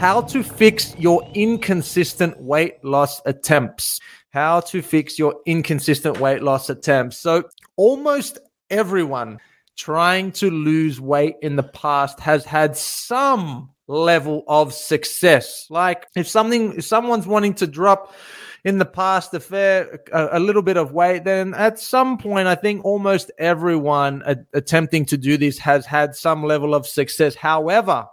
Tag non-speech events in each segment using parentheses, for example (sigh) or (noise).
how to fix your inconsistent weight loss attempts. How to fix your inconsistent weight loss attempts. So, almost everyone trying to lose weight in the past has had some level of success. Like if something, if someone's wanting to drop in the past a fair, a, a little bit of weight, then at some point, I think almost everyone a, attempting to do this has had some level of success. However,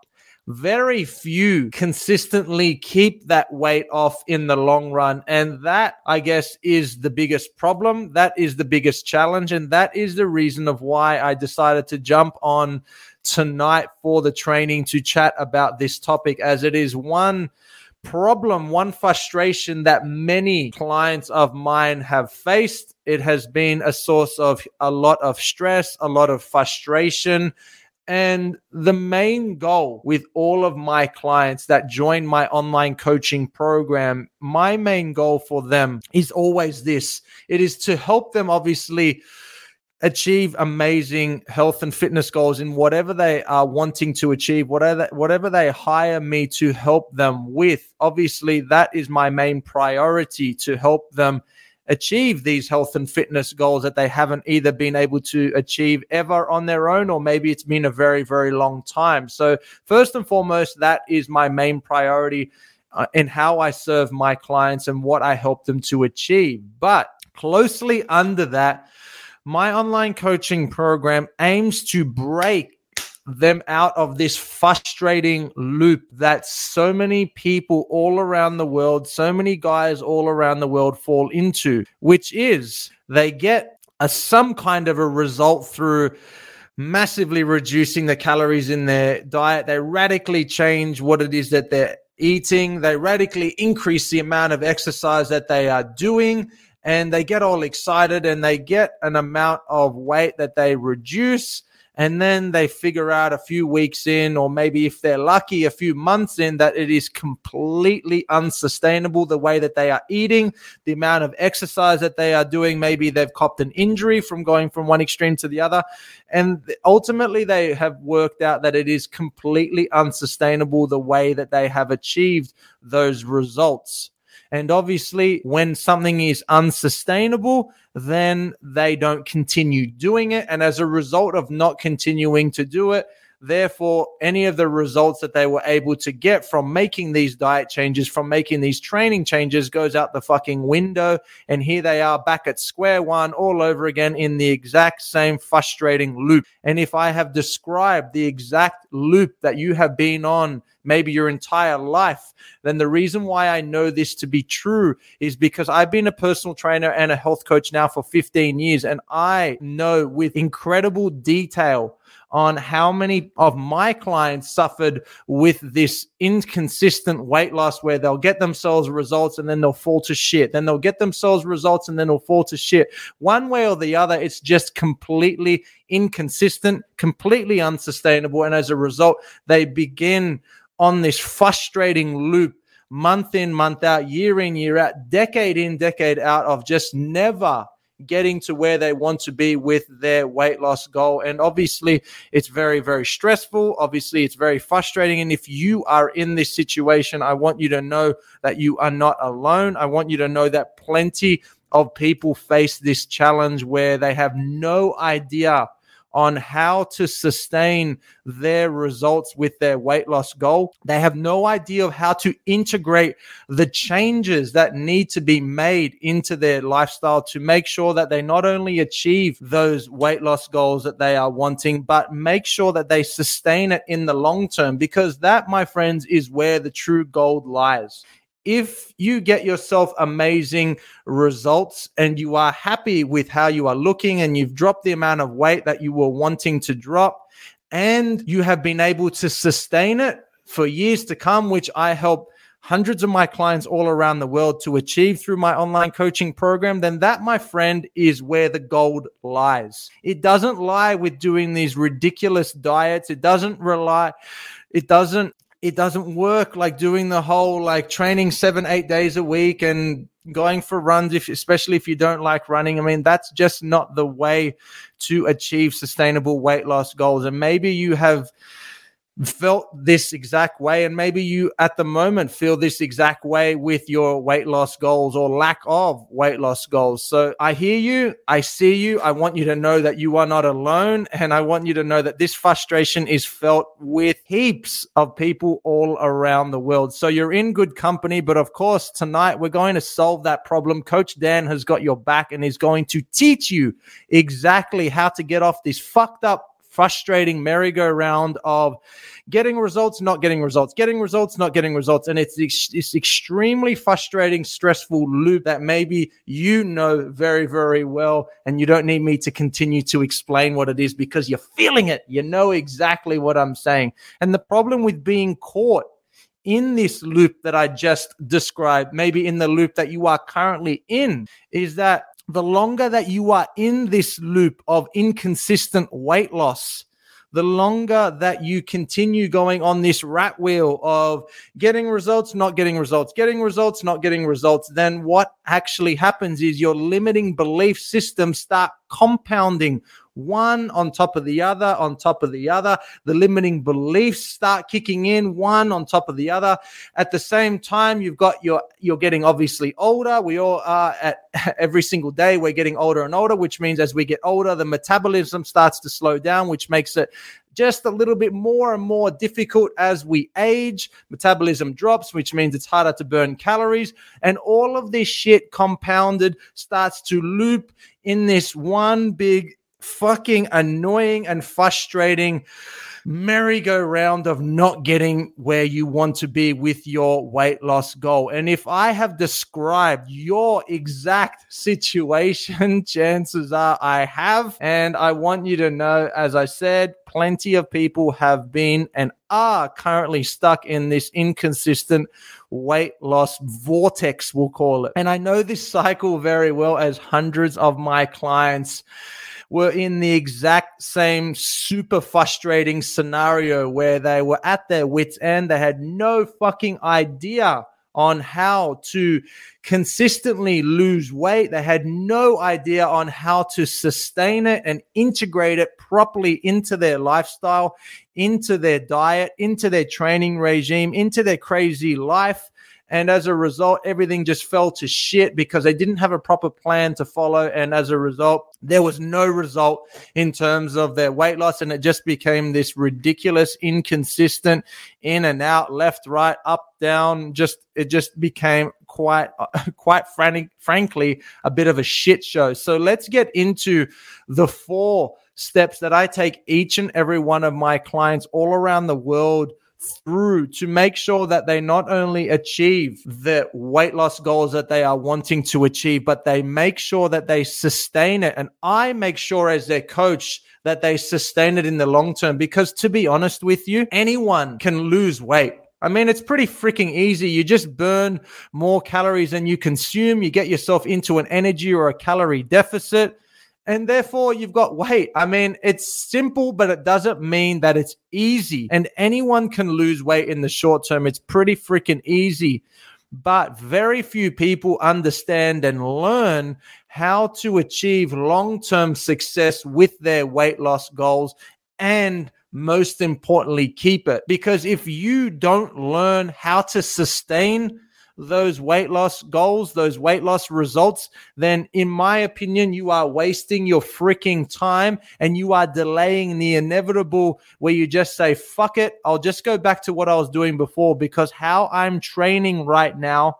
very few consistently keep that weight off in the long run. And that, I guess, is the biggest problem. That is the biggest challenge. And that is the reason of why I decided to jump on tonight for the training to chat about this topic, as it is one problem, one frustration that many clients of mine have faced. It has been a source of a lot of stress, a lot of frustration and the main goal with all of my clients that join my online coaching program, my main goal for them is always this. It is to help them, obviously, achieve amazing health and fitness goals in whatever they are wanting to achieve whatever whatever they hire me to help them with. Obviously that is my main priority to help them achieve these health and fitness goals that they haven't either been able to achieve ever on their own, or maybe it's been a very, very long time. So, first and foremost, that is my main priority uh, in how I serve my clients and what I help them to achieve. But closely under that, my online coaching program aims to break them out of this frustrating loop that so many people all around the world, so many guys all around the world fall into, which is they get a some kind of a result through massively reducing the calories in their diet. They radically change what it is that they're eating. They radically increase the amount of exercise that they are doing and they get all excited and they get an amount of weight that they reduce and then they figure out a few weeks in, or maybe if they're lucky, a few months in, that it is completely unsustainable the way that they are eating, the amount of exercise that they are doing. Maybe they've copped an injury from going from one extreme to the other. And ultimately, they have worked out that it is completely unsustainable the way that they have achieved those results. And obviously, when something is unsustainable, then they don't continue doing it. And as a result of not continuing to do it, Therefore, any of the results that they were able to get from making these diet changes, from making these training changes, goes out the fucking window. And here they are back at square one all over again in the exact same frustrating loop. And if I have described the exact loop that you have been on, maybe your entire life, then the reason why I know this to be true is because I've been a personal trainer and a health coach now for 15 years. And I know with incredible detail on how many of my clients suffered with this inconsistent weight loss where they'll get themselves results and then they'll fall to shit. Then they'll get themselves results and then they'll fall to shit. One way or the other, it's just completely inconsistent, completely unsustainable. And as a result, they begin on this frustrating loop month in, month out, year in, year out, decade in, decade out of just never getting to where they want to be with their weight loss goal. And obviously, it's very, very stressful. Obviously, it's very frustrating. And if you are in this situation, I want you to know that you are not alone. I want you to know that plenty of people face this challenge where they have no idea on how to sustain their results with their weight loss goal. They have no idea of how to integrate the changes that need to be made into their lifestyle to make sure that they not only achieve those weight loss goals that they are wanting, but make sure that they sustain it in the long term because that, my friends, is where the true gold lies if you get yourself amazing results and you are happy with how you are looking and you've dropped the amount of weight that you were wanting to drop and you have been able to sustain it for years to come, which I help hundreds of my clients all around the world to achieve through my online coaching program, then that, my friend, is where the gold lies. It doesn't lie with doing these ridiculous diets. It doesn't rely, it doesn't it doesn't work like doing the whole like training seven eight days a week and going for runs if especially if you don't like running. I mean that's just not the way to achieve sustainable weight loss goals. And maybe you have felt this exact way and maybe you at the moment feel this exact way with your weight loss goals or lack of weight loss goals. So i hear you i see you i want you to know that you are not alone and i want you to know that this frustration is felt with heaps of people all around the world. So you're in good company but of course tonight we're going to solve that problem. Coach dan has got your back and is going to teach you exactly how to get off this fucked up frustrating merry-go-round of getting results, not getting results, getting results, not getting results. And it's this extremely frustrating, stressful loop that maybe you know very, very well. And you don't need me to continue to explain what it is because you're feeling it. You know exactly what I'm saying. And the problem with being caught in this loop that I just described, maybe in the loop that you are currently in, is that the longer that you are in this loop of inconsistent weight loss, the longer that you continue going on this rat wheel of getting results, not getting results, getting results, not getting results, then what actually happens is your limiting belief system start compounding one on top of the other, on top of the other. The limiting beliefs start kicking in, one on top of the other. At the same time, you've got your you're getting obviously older. We all are at (laughs) every single day. We're getting older and older, which means as we get older, the metabolism starts to slow down, which makes it just a little bit more and more difficult as we age. Metabolism drops, which means it's harder to burn calories. And all of this shit compounded starts to loop in this one big fucking annoying and frustrating merry-go-round of not getting where you want to be with your weight loss goal. And if I have described your exact situation, (laughs) chances are I have. And I want you to know, as I said, plenty of people have been and are currently stuck in this inconsistent weight loss vortex, we'll call it. And I know this cycle very well as hundreds of my clients were in the exact same super frustrating scenario where they were at their wits' end. They had no fucking idea on how to consistently lose weight. They had no idea on how to sustain it and integrate it properly into their lifestyle, into their diet, into their training regime, into their crazy life. And as a result, everything just fell to shit because they didn't have a proper plan to follow. And as a result, there was no result in terms of their weight loss. And it just became this ridiculous, inconsistent, in and out, left, right, up, down. Just, it just became quite, (laughs) quite frantic, frankly, a bit of a shit show. So let's get into the four steps that I take each and every one of my clients all around the world through to make sure that they not only achieve the weight loss goals that they are wanting to achieve, but they make sure that they sustain it. And I make sure as their coach that they sustain it in the long term. Because to be honest with you, anyone can lose weight. I mean, it's pretty freaking easy. You just burn more calories than you consume. You get yourself into an energy or a calorie deficit and therefore you've got weight. I mean, it's simple, but it doesn't mean that it's easy. And anyone can lose weight in the short term. It's pretty freaking easy. But very few people understand and learn how to achieve long term success with their weight loss goals and most importantly, keep it. Because if you don't learn how to sustain those weight loss goals, those weight loss results, then in my opinion, you are wasting your freaking time and you are delaying the inevitable where you just say, fuck it, I'll just go back to what I was doing before because how I'm training right now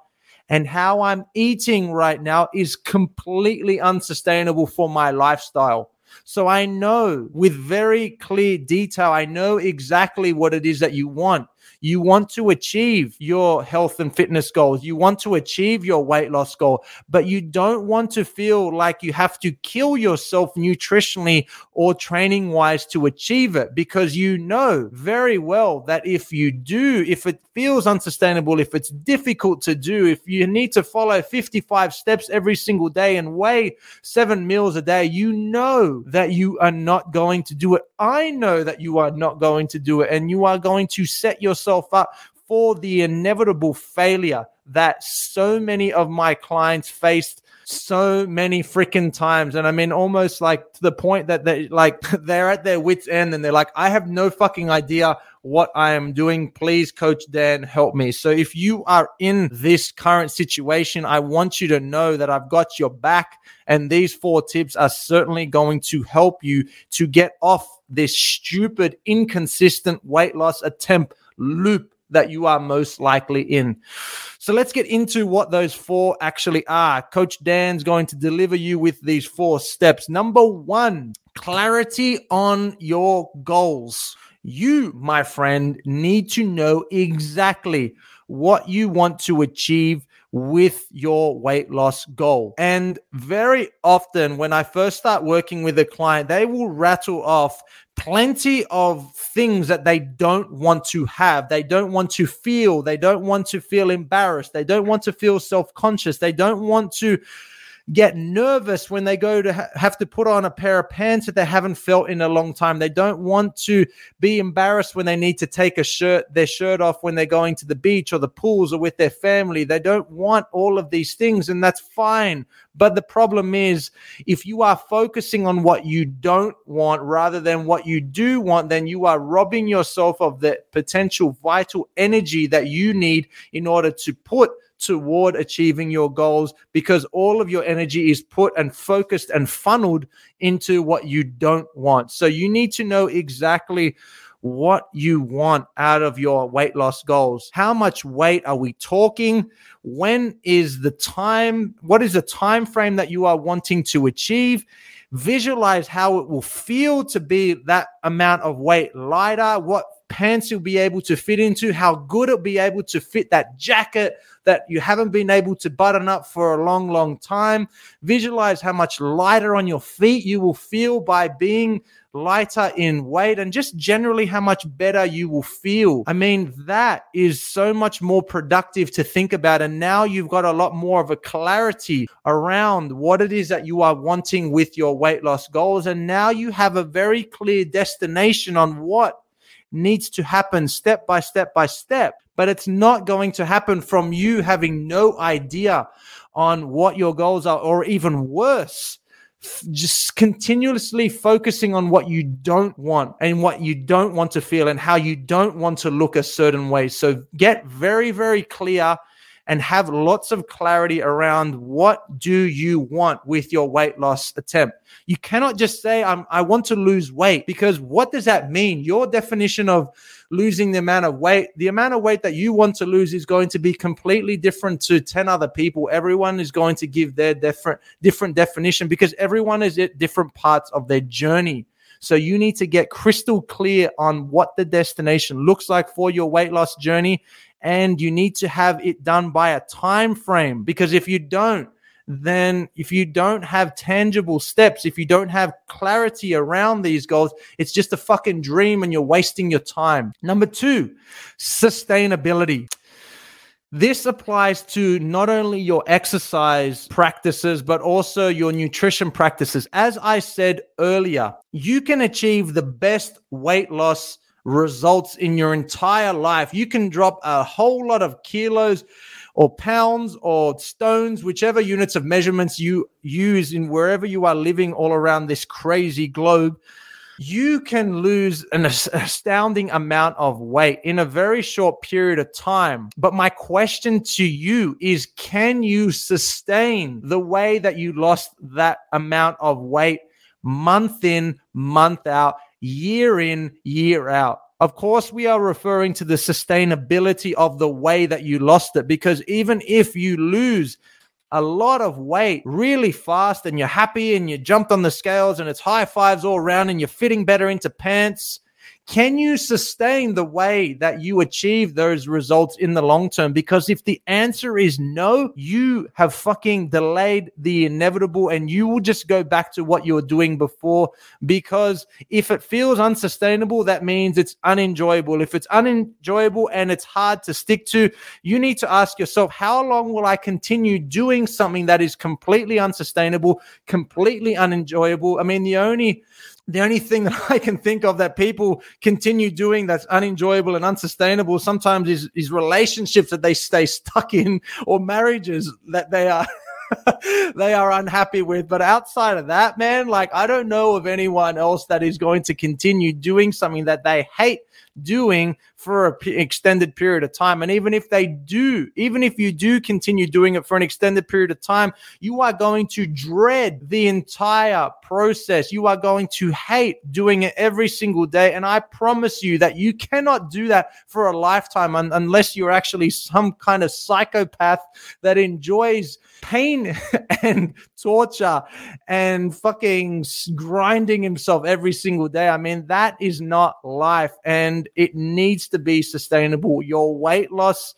and how I'm eating right now is completely unsustainable for my lifestyle. So I know with very clear detail, I know exactly what it is that you want. You want to achieve your health and fitness goals. You want to achieve your weight loss goal, but you don't want to feel like you have to kill yourself nutritionally or training wise to achieve it because you know very well that if you do, if it feels unsustainable, if it's difficult to do, if you need to follow 55 steps every single day and weigh seven meals a day, you know that you are not going to do it. I know that you are not going to do it, and you are going to set yourself up for the inevitable failure that so many of my clients faced so many freaking times. And I mean, almost like to the point that they like (laughs) they're at their wits' end and they're like, I have no fucking idea what I am doing. Please, Coach Dan, help me. So if you are in this current situation, I want you to know that I've got your back. And these four tips are certainly going to help you to get off this stupid, inconsistent weight loss attempt loop that you are most likely in. So let's get into what those four actually are. Coach Dan's going to deliver you with these four steps. Number one, clarity on your goals. You, my friend, need to know exactly what you want to achieve with your weight loss goal. And very often, when I first start working with a client, they will rattle off plenty of things that they don't want to have. They don't want to feel. They don't want to feel embarrassed. They don't want to feel self conscious. They don't want to get nervous when they go to ha- have to put on a pair of pants that they haven't felt in a long time. They don't want to be embarrassed when they need to take a shirt their shirt off when they're going to the beach or the pools or with their family. They don't want all of these things and that's fine. But the problem is if you are focusing on what you don't want rather than what you do want, then you are robbing yourself of the potential vital energy that you need in order to put toward achieving your goals because all of your energy is put and focused and funneled into what you don't want. So you need to know exactly what you want out of your weight loss goals. How much weight are we talking? When is the time? What is the time frame that you are wanting to achieve? Visualize how it will feel to be that amount of weight lighter, what pants you'll be able to fit into, how good it'll be able to fit that jacket that you haven't been able to button up for a long, long time. Visualize how much lighter on your feet you will feel by being lighter in weight and just generally how much better you will feel. I mean, that is so much more productive to think about. And now you've got a lot more of a clarity around what it is that you are wanting with your weight loss goals. And now you have a very clear destination on what needs to happen step by step by step. But it's not going to happen from you having no idea on what your goals are, or even worse, just continuously focusing on what you don't want and what you don't want to feel and how you don't want to look a certain way. So get very, very clear and have lots of clarity around what do you want with your weight loss attempt. You cannot just say, i want to lose weight because what does that mean? Your definition of losing the amount of weight, the amount of weight that you want to lose is going to be completely different to 10 other people. Everyone is going to give their different, different definition because everyone is at different parts of their journey. So you need to get crystal clear on what the destination looks like for your weight loss journey and you need to have it done by a time frame because if you don't then if you don't have tangible steps, if you don't have clarity around these goals, it's just a fucking dream and you're wasting your time. Number two, sustainability. This applies to not only your exercise practices, but also your nutrition practices. As I said earlier, you can achieve the best weight loss results in your entire life. You can drop a whole lot of kilos or pounds or stones, whichever units of measurements you use in wherever you are living all around this crazy globe. You can lose an astounding amount of weight in a very short period of time. But my question to you is can you sustain the way that you lost that amount of weight month in, month out? Year in, year out. Of course, we are referring to the sustainability of the way that you lost it, because even if you lose a lot of weight really fast and you're happy and you jumped on the scales and it's high fives all around and you're fitting better into pants, can you sustain the way that you achieve those results in the long term? Because if the answer is no, you have fucking delayed the inevitable and you will just go back to what you were doing before. Because if it feels unsustainable, that means it's unenjoyable. If it's unenjoyable and it's hard to stick to, you need to ask yourself, how long will I continue doing something that is completely unsustainable, completely unenjoyable? I mean, the only the only thing (laughs) that I can think of that people continue doing that's unenjoyable and unsustainable sometimes is, is relationships that they stay stuck in or marriages that they are (laughs) they are unhappy with. But outside of that, man, like I don't know of anyone else that is going to continue doing something that they hate doing for an p- extended period of time. And even if they do, even if you do continue doing it for an extended period of time, you are going to dread the entire process. You are going to hate doing it every single day. And I promise you that you cannot do that for a lifetime un- unless you're actually some kind of psychopath that enjoys pain (laughs) and torture and fucking grinding himself every single day. I mean, that is not life and it needs to be sustainable. Your weight loss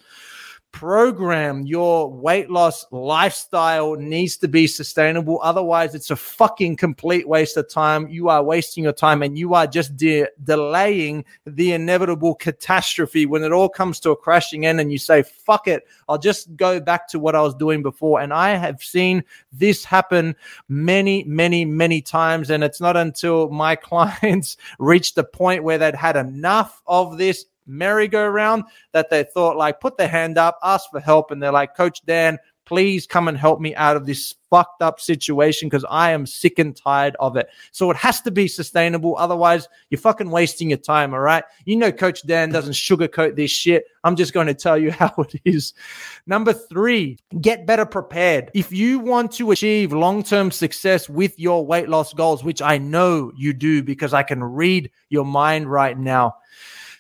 program, your weight loss lifestyle needs to be sustainable. Otherwise, it's a fucking complete waste of time. You are wasting your time and you are just de- delaying the inevitable catastrophe when it all comes to a crashing end and you say, fuck it, I'll just go back to what I was doing before. And I have seen this happen many, many, many times. And it's not until my (laughs) clients reached the point where they'd had enough of this merry-go-round that they thought like put their hand up, ask for help, and they're like, Coach Dan, please come and help me out of this fucked up situation because I am sick and tired of it. So it has to be sustainable. Otherwise, you're fucking wasting your time. All right. You know, Coach Dan doesn't (laughs) sugarcoat this shit. I'm just going to tell you (laughs) how it is. Number three, get better prepared. If you want to achieve long term success with your weight loss goals, which I know you do because I can read your mind right now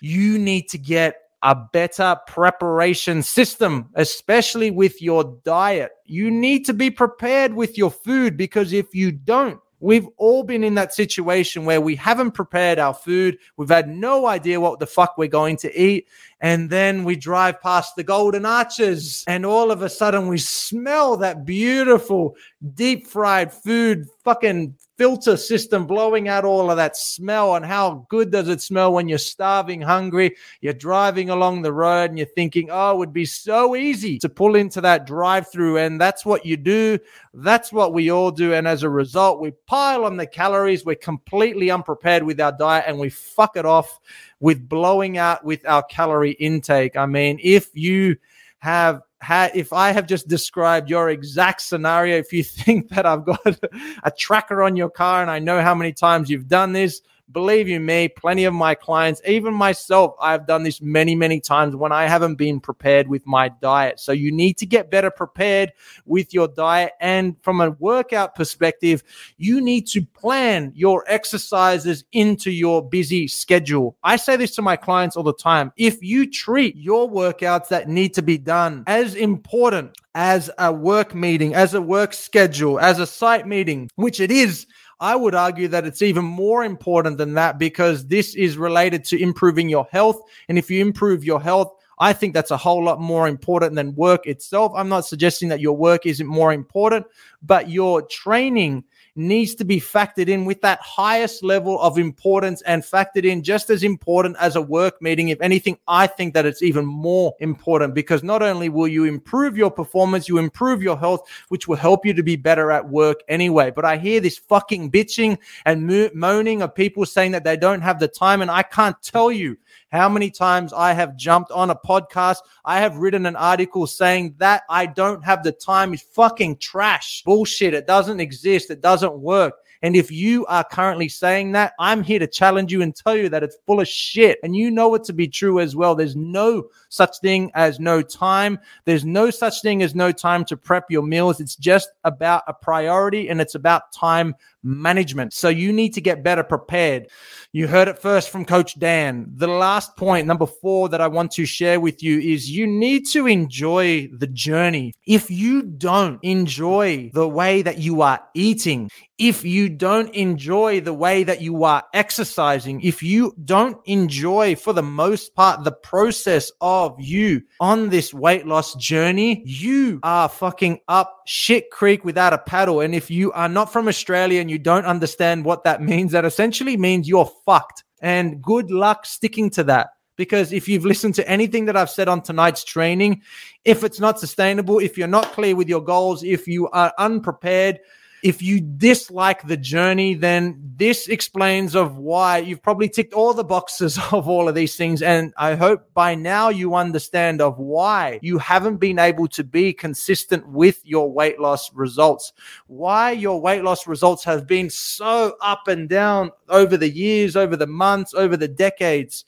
you need to get a better preparation system, especially with your diet. You need to be prepared with your food because if you don't, We've all been in that situation where we haven't prepared our food. We've had no idea what the fuck we're going to eat. And then we drive past the golden arches and all of a sudden we smell that beautiful deep fried food, fucking filter system blowing out all of that smell. And how good does it smell when you're starving, hungry? You're driving along the road and you're thinking, oh, it would be so easy to pull into that drive through. And that's what you do. That's what we all do. And as a result, we pile on the calories. We're completely unprepared with our diet and we fuck it off with blowing out with our calorie intake. I mean, if you have had, if I have just described your exact scenario, if you (laughs) think that I've got a tracker on your car and I know how many times you've done this, Believe you me, plenty of my clients, even myself, I've done this many, many times when I haven't been prepared with my diet. So you need to get better prepared with your diet. And from a workout perspective, you need to plan your exercises into your busy schedule. I say this to my clients all the time. If you treat your workouts that need to be done as important as a work meeting, as a work schedule, as a site meeting, which it is I would argue that it's even more important than that because this is related to improving your health. And if you improve your health, I think that's a whole lot more important than work itself. I'm not suggesting that your work isn't more important, but your training needs to be factored in with that highest level of importance and factored in just as important as a work meeting. If anything, I think that it's even more important because not only will you improve your performance, you improve your health, which will help you to be better at work anyway. But I hear this fucking bitching and mo- moaning of people saying that they don't have the time. And I can't tell you how many times I have jumped on a podcast. I have written an article saying that I don't have the time is fucking trash. Bullshit. It doesn't exist. It doesn't work. And if you are currently saying that, I'm here to challenge you and tell you that it's full of shit. And you know it to be true as well. There's no such thing as no time. There's no such thing as no time to prep your meals. It's just about a priority and it's about time management. So you need to get better prepared. You heard it first from Coach Dan. The last point, number four, that I want to share with you is you need to enjoy the journey. If you don't enjoy the way that you are eating, if you don't enjoy the way that you are exercising, if you don't enjoy, for the most part, the process of you on this weight loss journey, you are fucking up shit creek without a paddle. And if you are not from Australia and you don't understand what that means, that essentially means you're fucked. And good luck sticking to that because if you've listened to anything that I've said on tonight's training, if it's not sustainable, if you're not clear with your goals, if you are unprepared, if you dislike the journey, then this explains of why you've probably ticked all the boxes (laughs) of all of these things. And I hope by now you understand of why you haven't been able to be consistent with your weight loss results, why your weight loss results have been so up and down over the years, over the months, over the decades.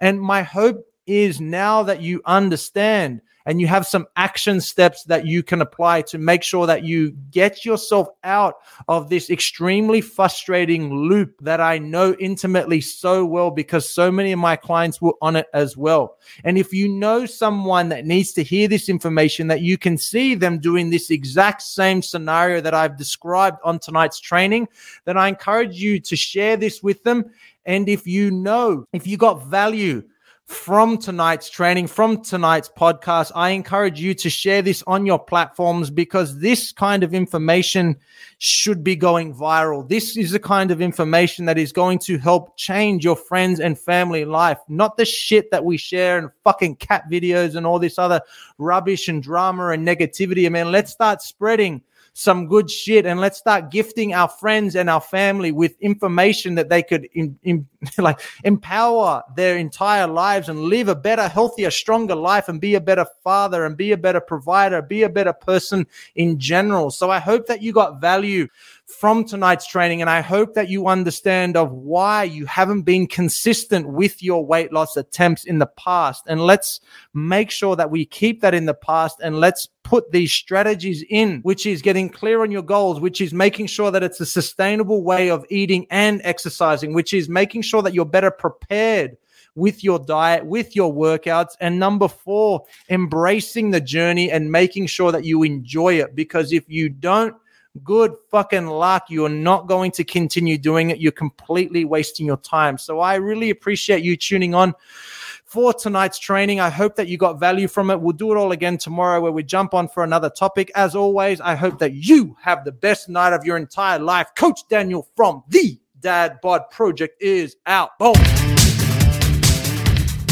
And my hope is now that you understand and you have some action steps that you can apply to make sure that you get yourself out of this extremely frustrating loop that I know intimately so well because so many of my clients were on it as well. And if you know someone that needs to hear this information, that you can see them doing this exact same scenario that I've described on tonight's training, then I encourage you to share this with them. And if you know, if you got value, from tonight's training, from tonight's podcast. I encourage you to share this on your platforms because this kind of information should be going viral. This is the kind of information that is going to help change your friends and family life, not the shit that we share and fucking cat videos and all this other rubbish and drama and negativity. I mean, let's start spreading some good shit and let's start gifting our friends and our family with information that they could in, in, (laughs) like empower their entire lives and live a better healthier stronger life and be a better father and be a better provider be a better person in general so i hope that you got value from tonight's training. And I hope that you understand of why you haven't been consistent with your weight loss attempts in the past. And let's make sure that we keep that in the past and let's put these strategies in, which is getting clear on your goals, which is making sure that it's a sustainable way of eating and exercising, which is making sure that you're better prepared with your diet, with your workouts. And number four, embracing the journey and making sure that you enjoy it. Because if you don't, good fucking luck. You're not going to continue doing it. You're completely wasting your time. So I really appreciate you tuning on for tonight's training. I hope that you got value from it. We'll do it all again tomorrow where we jump on for another topic. As always, I hope that you have the best night of your entire life. Coach Daniel from the Dad Bod Project is out. Boom.